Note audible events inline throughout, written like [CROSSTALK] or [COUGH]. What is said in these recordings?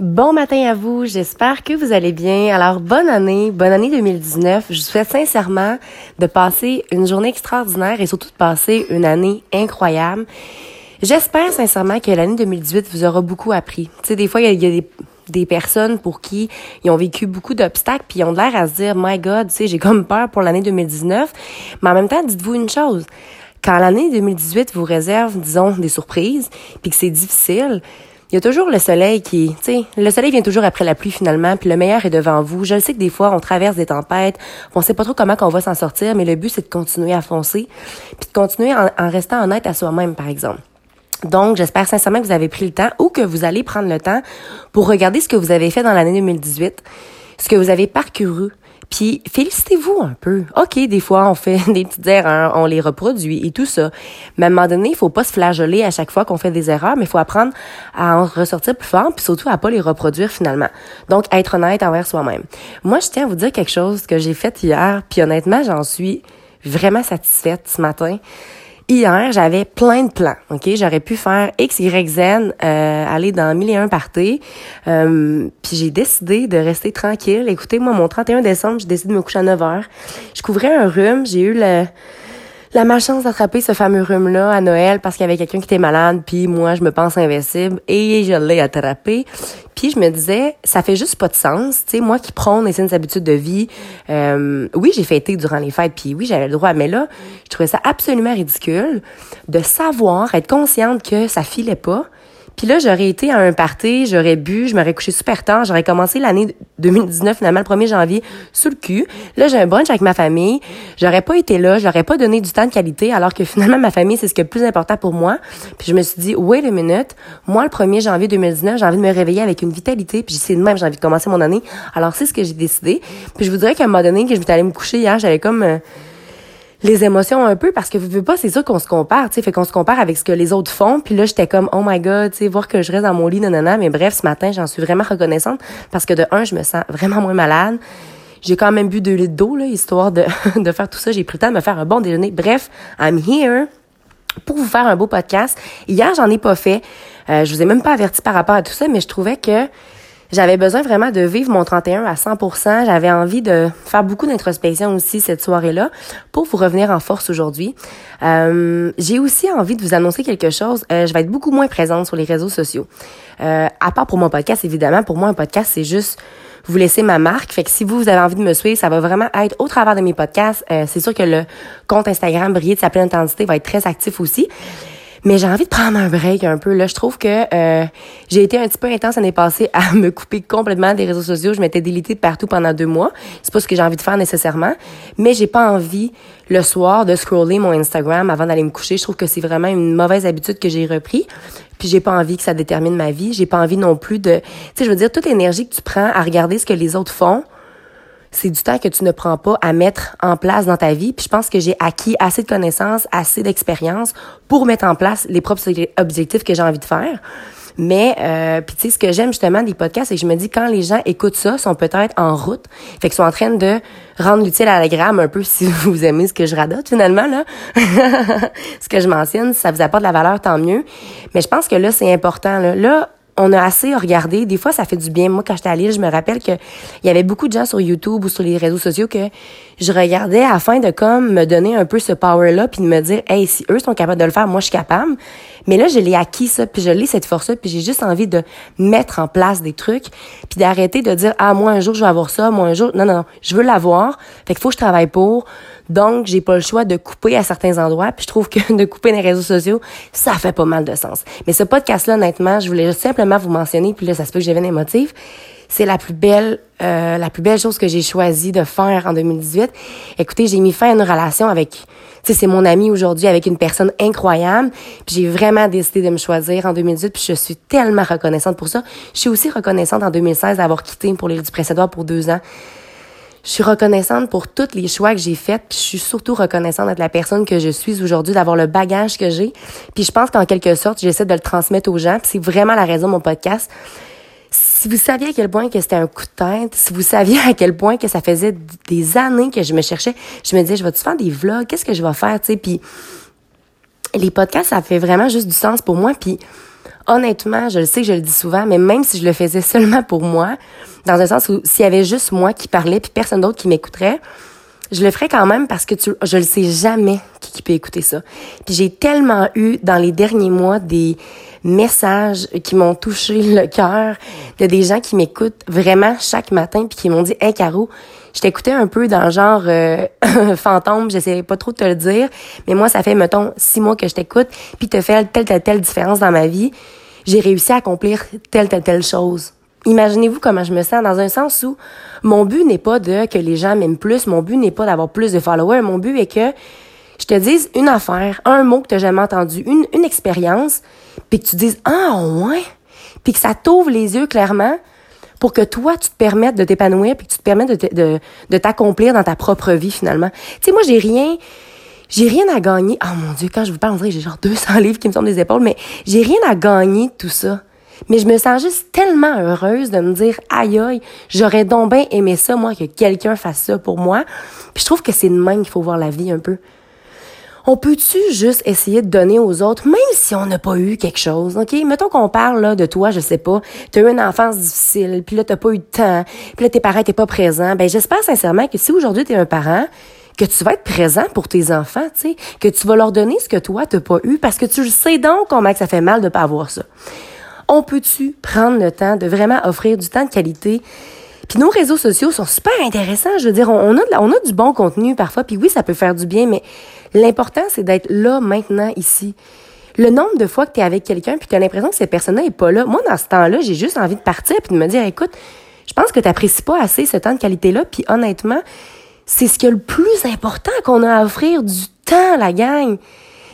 Bon matin à vous, j'espère que vous allez bien. Alors, bonne année, bonne année 2019. Je vous souhaite sincèrement de passer une journée extraordinaire et surtout de passer une année incroyable. J'espère sincèrement que l'année 2018 vous aura beaucoup appris. Tu sais, des fois, il y a, des, des personnes pour qui ils ont vécu beaucoup d'obstacles puis ils ont l'air à se dire, my God, tu sais, j'ai comme peur pour l'année 2019. Mais en même temps, dites-vous une chose. Quand l'année 2018 vous réserve, disons, des surprises, puis que c'est difficile, il y a toujours le soleil qui, tu sais, le soleil vient toujours après la pluie finalement, puis le meilleur est devant vous. Je le sais que des fois on traverse des tempêtes, on sait pas trop comment qu'on va s'en sortir, mais le but c'est de continuer à foncer, puis de continuer en, restant honnête à soi-même par exemple. Donc, j'espère sincèrement que vous avez pris le temps ou que vous allez prendre le temps pour regarder ce que vous avez fait dans l'année 2018, ce que vous avez parcouru, puis félicitez-vous un peu. OK, des fois on fait [LAUGHS] des petites erreurs, on les reproduit et tout ça. Mais à un moment donné, il faut pas se flageoler à chaque fois qu'on fait des erreurs, mais il faut apprendre à en ressortir plus fort, puis surtout à pas les reproduire finalement. Donc être honnête envers soi-même. Moi, je tiens à vous dire quelque chose que j'ai fait hier, puis honnêtement, j'en suis vraiment satisfaite ce matin hier, j'avais plein de plans. Ok, j'aurais pu faire X, Y, Z, euh, aller dans mille et un parties. Euh, puis j'ai décidé de rester tranquille. Écoutez, moi, mon 31 décembre, j'ai décidé de me coucher à 9 heures. Je couvrais un rhume. J'ai eu le la malchance d'attraper ce fameux rhume-là à Noël parce qu'il y avait quelqu'un qui était malade, puis moi, je me pense invincible, et je l'ai attrapé. Puis je me disais, ça fait juste pas de sens, tu moi qui prône les saines habitudes de vie, euh, oui, j'ai fêté durant les fêtes, puis oui, j'avais le droit, mais là, je trouvais ça absolument ridicule de savoir, être consciente que ça filait pas, puis là, j'aurais été à un party, j'aurais bu, je m'aurais couché super tard, j'aurais commencé l'année 2019, finalement, le 1er janvier, sous le cul. Là, j'ai un brunch avec ma famille. J'aurais pas été là, j'aurais pas donné du temps de qualité, alors que finalement, ma famille, c'est ce qui est le plus important pour moi. Puis je me suis dit, wait a minute, moi, le 1er janvier 2019, j'ai envie de me réveiller avec une vitalité, puis c'est de même, j'ai envie de commencer mon année. Alors, c'est ce que j'ai décidé. Puis je voudrais qu'à un moment donné, que je m'étais allée me coucher hier, j'avais comme... Euh, les émotions un peu parce que vous veux pas c'est sûr qu'on se compare tu sais. Fait qu'on se compare avec ce que les autres font. Puis là j'étais comme oh my god tu sais voir que je reste dans mon lit nanana. Mais bref ce matin j'en suis vraiment reconnaissante parce que de un je me sens vraiment moins malade. J'ai quand même bu deux litres d'eau là histoire de [LAUGHS] de faire tout ça. J'ai pris le temps de me faire un bon déjeuner. Bref I'm here pour vous faire un beau podcast. Hier j'en ai pas fait. Euh, je vous ai même pas averti par rapport à tout ça mais je trouvais que j'avais besoin vraiment de vivre mon 31 à 100%. J'avais envie de faire beaucoup d'introspection aussi cette soirée-là pour vous revenir en force aujourd'hui. Euh, j'ai aussi envie de vous annoncer quelque chose. Euh, je vais être beaucoup moins présente sur les réseaux sociaux. Euh, à part pour mon podcast, évidemment. Pour moi, un podcast, c'est juste vous laisser ma marque. Fait que si vous, avez envie de me suivre, ça va vraiment être au travers de mes podcasts. c'est sûr que le compte Instagram Briller de sa pleine intensité va être très actif aussi. Mais j'ai envie de prendre un break un peu. Là, je trouve que euh, j'ai été un petit peu intense l'année passée à [LAUGHS] me couper complètement des réseaux sociaux. Je m'étais délitée de partout pendant deux mois. C'est pas ce que j'ai envie de faire nécessairement. Mais j'ai pas envie le soir de scroller mon Instagram avant d'aller me coucher. Je trouve que c'est vraiment une mauvaise habitude que j'ai repris. Puis j'ai pas envie que ça détermine ma vie. J'ai pas envie non plus de, tu sais, je veux dire toute l'énergie que tu prends à regarder ce que les autres font c'est du temps que tu ne prends pas à mettre en place dans ta vie. Puis je pense que j'ai acquis assez de connaissances, assez d'expérience pour mettre en place les propres objectifs que j'ai envie de faire. Mais euh, puis tu sais ce que j'aime justement des podcasts, c'est que je me dis quand les gens écoutent ça, sont peut-être en route, fait qu'ils sont en train de rendre l'utile à la gramme un peu si [LAUGHS] vous aimez ce que je radote finalement là. [LAUGHS] ce que je mentionne, ça vous apporte de la valeur tant mieux. Mais je pense que là c'est important. Là on a assez regardé. Des fois, ça fait du bien. Moi, quand j'étais à je me rappelle qu'il y avait beaucoup de gens sur YouTube ou sur les réseaux sociaux que je regardais afin de comme me donner un peu ce power-là puis de me dire, hey, si eux sont capables de le faire, moi, je suis capable. Mais là, je l'ai acquis, ça, puis je l'ai, cette force-là, puis j'ai juste envie de mettre en place des trucs puis d'arrêter de dire, ah, moi, un jour, je vais avoir ça, moi, un jour, non, non, non, je veux l'avoir. Fait qu'il faut que je travaille pour. Donc, j'ai pas le choix de couper à certains endroits. Puis je trouve que [LAUGHS] de couper les réseaux sociaux, ça fait pas mal de sens. Mais ce podcast-là, honnêtement, je voulais simplement vous mentionner, puis là, ça se peut que j'avais émotive. C'est la plus belle, euh, la plus belle chose que j'ai choisi de faire en 2018. Écoutez, j'ai mis fin à une relation avec, sais, c'est mon ami aujourd'hui avec une personne incroyable. Puis j'ai vraiment décidé de me choisir en 2018. Puis je suis tellement reconnaissante pour ça. Je suis aussi reconnaissante en 2016 d'avoir quitté pour les du précédent pour deux ans. Je suis reconnaissante pour tous les choix que j'ai faits, puis je suis surtout reconnaissante d'être la personne que je suis aujourd'hui, d'avoir le bagage que j'ai. Puis je pense qu'en quelque sorte, j'essaie de le transmettre aux gens, puis c'est vraiment la raison de mon podcast. Si vous saviez à quel point que c'était un coup de tête, si vous saviez à quel point que ça faisait des années que je me cherchais, je me disais, je vais-tu faire des vlogs? Qu'est-ce que je vais faire, tu sais? Puis les podcasts, ça fait vraiment juste du sens pour moi, puis honnêtement, je le sais je le dis souvent, mais même si je le faisais [LAUGHS] seulement pour moi, dans un sens où s'il y avait juste moi qui parlais puis personne d'autre qui m'écouterait, je le ferais quand même parce que tu, je ne sais jamais qui, qui peut écouter ça. Puis j'ai tellement eu dans les derniers mois des messages qui m'ont touché le cœur de des gens qui m'écoutent vraiment chaque matin puis qui m'ont dit "Hey Caro, je t'écoutais un peu dans genre euh, [LAUGHS] fantôme, j'essayais pas trop de te le dire, mais moi ça fait mettons six mois que je t'écoute puis te fait telle telle telle différence dans ma vie. J'ai réussi à accomplir telle telle telle chose." Imaginez-vous comment je me sens dans un sens où mon but n'est pas de que les gens m'aiment plus, mon but n'est pas d'avoir plus de followers, mon but est que je te dise une affaire, un mot que tu jamais entendu, une, une expérience, puis que tu dises ah ouais, puis que ça t'ouvre les yeux clairement pour que toi tu te permettes de t'épanouir puis que tu te permettes de, t'accomplir dans ta propre vie finalement. Tu sais moi j'ai rien j'ai rien à gagner. Oh mon dieu, quand je vous parle, on dirait que j'ai genre 200 [LAUGHS] livres qui me tombent des épaules, mais j'ai rien à gagner de tout ça. Mais je me sens juste tellement heureuse de me dire, aïe aïe, j'aurais donc bien aimé ça, moi, que quelqu'un fasse ça pour moi. Puis je trouve que c'est de même qu'il faut voir la vie un peu. On peut-tu juste essayer de donner aux autres, même si on n'a pas eu quelque chose, OK? Mettons qu'on parle là, de toi, je sais pas, tu as eu une enfance difficile, puis là, t'as pas eu de temps, puis là, tes parents étaient pas présents. Ben j'espère sincèrement que si aujourd'hui tu es un parent, que tu vas être présent pour tes enfants, tu sais, que tu vas leur donner ce que toi, t'as pas eu, parce que tu sais donc comment que ça fait mal de pas avoir ça on peut-tu prendre le temps de vraiment offrir du temps de qualité? Puis nos réseaux sociaux sont super intéressants. Je veux dire, on, a, on a du bon contenu parfois, puis oui, ça peut faire du bien, mais l'important, c'est d'être là, maintenant, ici. Le nombre de fois que tu es avec quelqu'un, puis tu as l'impression que cette personne-là est pas là. Moi, dans ce temps-là, j'ai juste envie de partir, puis de me dire, écoute, je pense que tu n'apprécies pas assez ce temps de qualité-là, puis honnêtement, c'est ce qui est le plus important qu'on a à offrir du temps, la gang.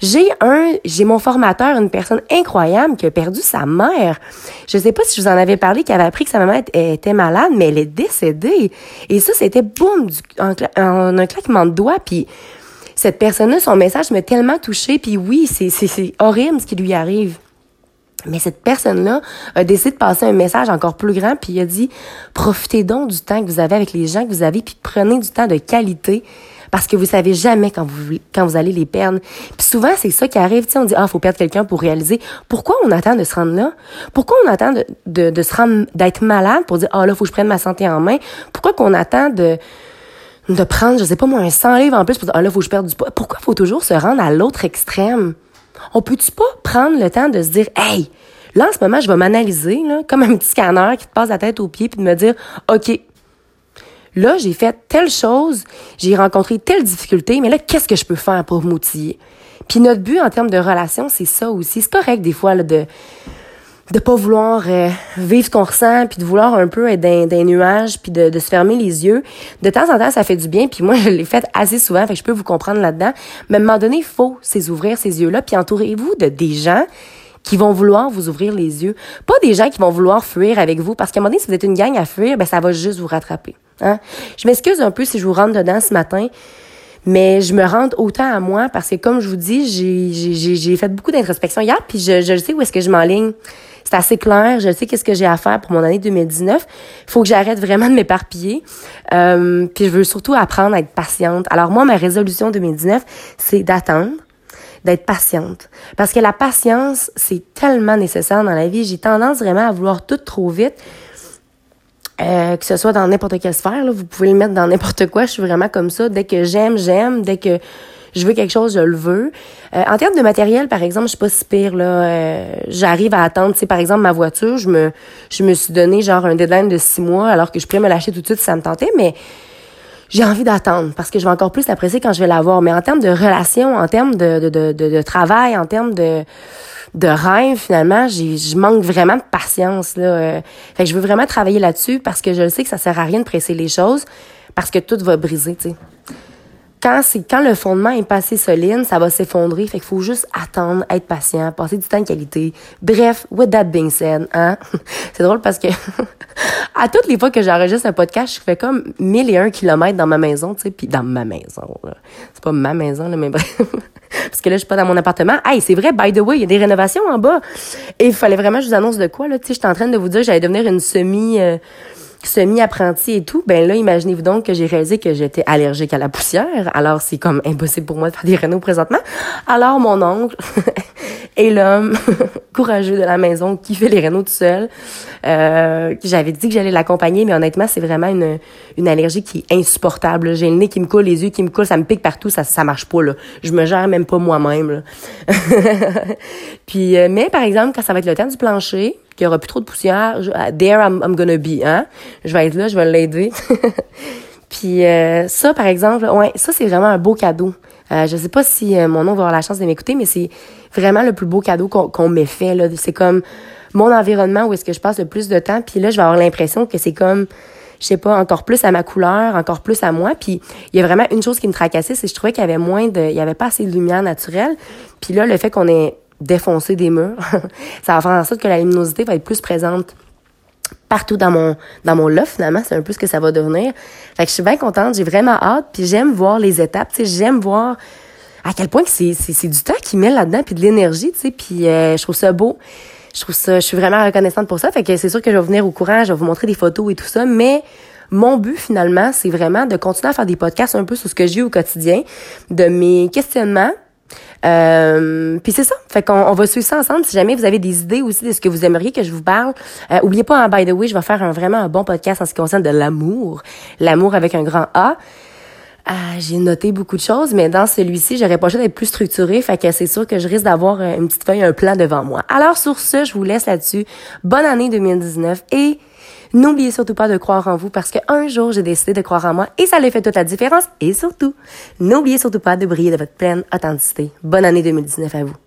J'ai un, j'ai mon formateur, une personne incroyable qui a perdu sa mère. Je sais pas si je vous en avais parlé, qui avait appris que sa maman était malade, mais elle est décédée. Et ça, c'était boum, en, un claquement de doigts, puis cette personne-là, son message m'a tellement touchée, puis oui, c'est, horrible ce qui lui arrive. Mais cette personne-là a décidé de passer un message encore plus grand, puis il a dit profitez donc du temps que vous avez avec les gens que vous avez, puis prenez du temps de qualité parce que vous savez jamais quand vous quand vous allez les perdre. Puis souvent c'est ça qui arrive, tu on dit ah faut perdre quelqu'un pour réaliser. Pourquoi on attend de se rendre là? Pourquoi on attend de, de, de se rendre d'être malade pour dire ah là faut que je prenne ma santé en main? Pourquoi qu'on attend de de prendre je sais pas moi un 100 livres en plus pour dire ah là faut que je perde du poids Pourquoi faut toujours se rendre à l'autre extrême? On peut-tu pas prendre le temps de se dire hey Là, en ce moment, je vais m'analyser, là, comme un petit scanner qui te passe la tête aux pieds, puis de me dire, OK, Là, j'ai fait telle chose, j'ai rencontré telle difficulté, mais là, qu'est-ce que je peux faire pour m'outiller? Puis notre but en termes de relation, c'est ça aussi. C'est correct des fois là, de de pas vouloir euh, vivre ce qu'on ressent, puis de vouloir un peu être dans, des nuages, puis de, de, se fermer les yeux. De temps en temps, ça fait du bien, puis moi, [LAUGHS] je l'ai fait assez souvent, fait je peux vous comprendre là-dedans. Mais à un moment donné, faut s'ouvrir ces yeux-là, puis entourez-vous de des gens qui vont vouloir vous ouvrir les yeux. Pas des gens qui vont vouloir fuir avec vous, parce qu'à un moment donné, si vous êtes une gang à fuir, ben ça va juste vous rattraper. Hein? Je m'excuse un peu si je vous rentre dedans ce matin, mais je me rends autant à moi parce que, comme je vous dis, j'ai fait beaucoup d'introspection hier, puis je, je sais où est-ce que je m'enligne. C'est assez clair, je sais qu'est-ce que j'ai à faire pour mon année 2019. Il faut que j'arrête vraiment de m'éparpiller. Euh, puis je veux surtout apprendre à être patiente. Alors moi, ma résolution 2019, c'est d'attendre d'être patiente. Parce que la patience, c'est tellement nécessaire dans la vie. J'ai tendance vraiment à vouloir tout trop vite. Euh, que ce soit dans n'importe quelle sphère, là, vous pouvez le mettre dans n'importe quoi. Je suis vraiment comme ça. Dès que j'aime, j'aime. Dès que je veux quelque chose, je le veux. Euh, en termes de matériel, par exemple, je suis pas si pire là. Euh, j'arrive à attendre, tu sais, par exemple, ma voiture, je me, je me suis donné genre un deadline de six mois, alors que je pourrais me lâcher tout de suite si ça me tentait, mais j'ai envie d'attendre parce que je vais encore plus l'apprécier quand je vais l'avoir. Mais en termes de relation, en termes de, de, de, de, travail, en termes de de rêve, finalement, je manque vraiment de patience. Là. Euh. Fait que je veux vraiment travailler là-dessus parce que je sais que ça sert à rien de presser les choses parce que tout va briser, quand c'est quand le fondement est passé solide, ça va s'effondrer. Fait qu'il faut juste attendre, être patient, passer du temps de qualité. Bref, with that being said, hein. [LAUGHS] c'est drôle parce que [LAUGHS] à toutes les fois que j'enregistre un podcast, je fais comme mille et un kilomètres dans ma maison, tu sais, puis dans ma maison. C'est pas ma maison, là, mais [LAUGHS] bref. parce que là, je suis pas dans mon appartement. Hey, c'est vrai, by the way, il y a des rénovations en bas. Et il fallait vraiment que je vous annonce de quoi, là. Tu sais, j'étais en train de vous dire que j'allais devenir une semi... Euh, semi-apprenti et tout, ben là, imaginez-vous donc que j'ai réalisé que j'étais allergique à la poussière. Alors, c'est comme impossible pour moi de faire des rénaux présentement. Alors, mon oncle [LAUGHS] et l'homme [LAUGHS] courageux de la maison qui fait les rénaux tout seul. Euh, J'avais dit que j'allais l'accompagner, mais honnêtement, c'est vraiment une, une allergie qui est insupportable. J'ai le nez qui me coule, les yeux qui me coulent, ça me pique partout, ça ça marche pas là. Je me gère même pas moi-même. [LAUGHS] Puis, euh, mais par exemple, quand ça va être le temps du plancher, qu'il y aura plus trop de poussière, there I'm, gonna be, hein. Je vais être là, je vais l'aider. [LAUGHS] Puis euh, ça, par exemple, ouais, ça c'est vraiment un beau cadeau. Euh, je sais pas si euh, mon nom va avoir la chance de m'écouter, mais c'est vraiment le plus beau cadeau qu'on qu'on m'ait fait. Là. C'est comme mon environnement où est-ce que je passe le plus de temps. Puis là, je vais avoir l'impression que c'est comme, je sais pas, encore plus à ma couleur, encore plus à moi. Puis il y a vraiment une chose qui me tracassait, c'est que je trouvais qu'il y avait moins de, il y avait pas assez de lumière naturelle. Puis là, le fait qu'on ait défoncé des murs, [LAUGHS] ça va faire en sorte que la luminosité va être plus présente partout dans mon dans mon loft finalement. C'est un peu ce que ça va devenir. Fait que je suis bien contente. J'ai vraiment hâte. Puis j'aime voir les étapes. Tu sais j'aime voir à quel point que c'est c'est du temps qui met là-dedans puis de l'énergie tu sais. Puis euh, je trouve ça beau. Je trouve ça je suis vraiment reconnaissante pour ça. Fait que c'est sûr que je vais venir au courant. Je vais vous montrer des photos et tout ça. Mais mon but finalement c'est vraiment de continuer à faire des podcasts un peu sur ce que j'ai au quotidien de mes questionnements euh, puis c'est ça. Fait qu'on on va suivre ça ensemble. Si jamais vous avez des idées aussi de ce que vous aimeriez que je vous parle, euh, oubliez pas, en by the way, je vais faire un, vraiment un bon podcast en ce qui concerne de l'amour. L'amour avec un grand A. Euh, j'ai noté beaucoup de choses, mais dans celui-ci, j'aurais pas choisi d'être plus structuré, fait que c'est sûr que je risque d'avoir euh, une petite feuille, un plan devant moi. Alors sur ce, je vous laisse là-dessus. Bonne année 2019 et N'oubliez surtout pas de croire en vous parce qu'un jour, j'ai décidé de croire en moi et ça a fait toute la différence. Et surtout, n'oubliez surtout pas de briller de votre pleine authenticité. Bonne année 2019 à vous.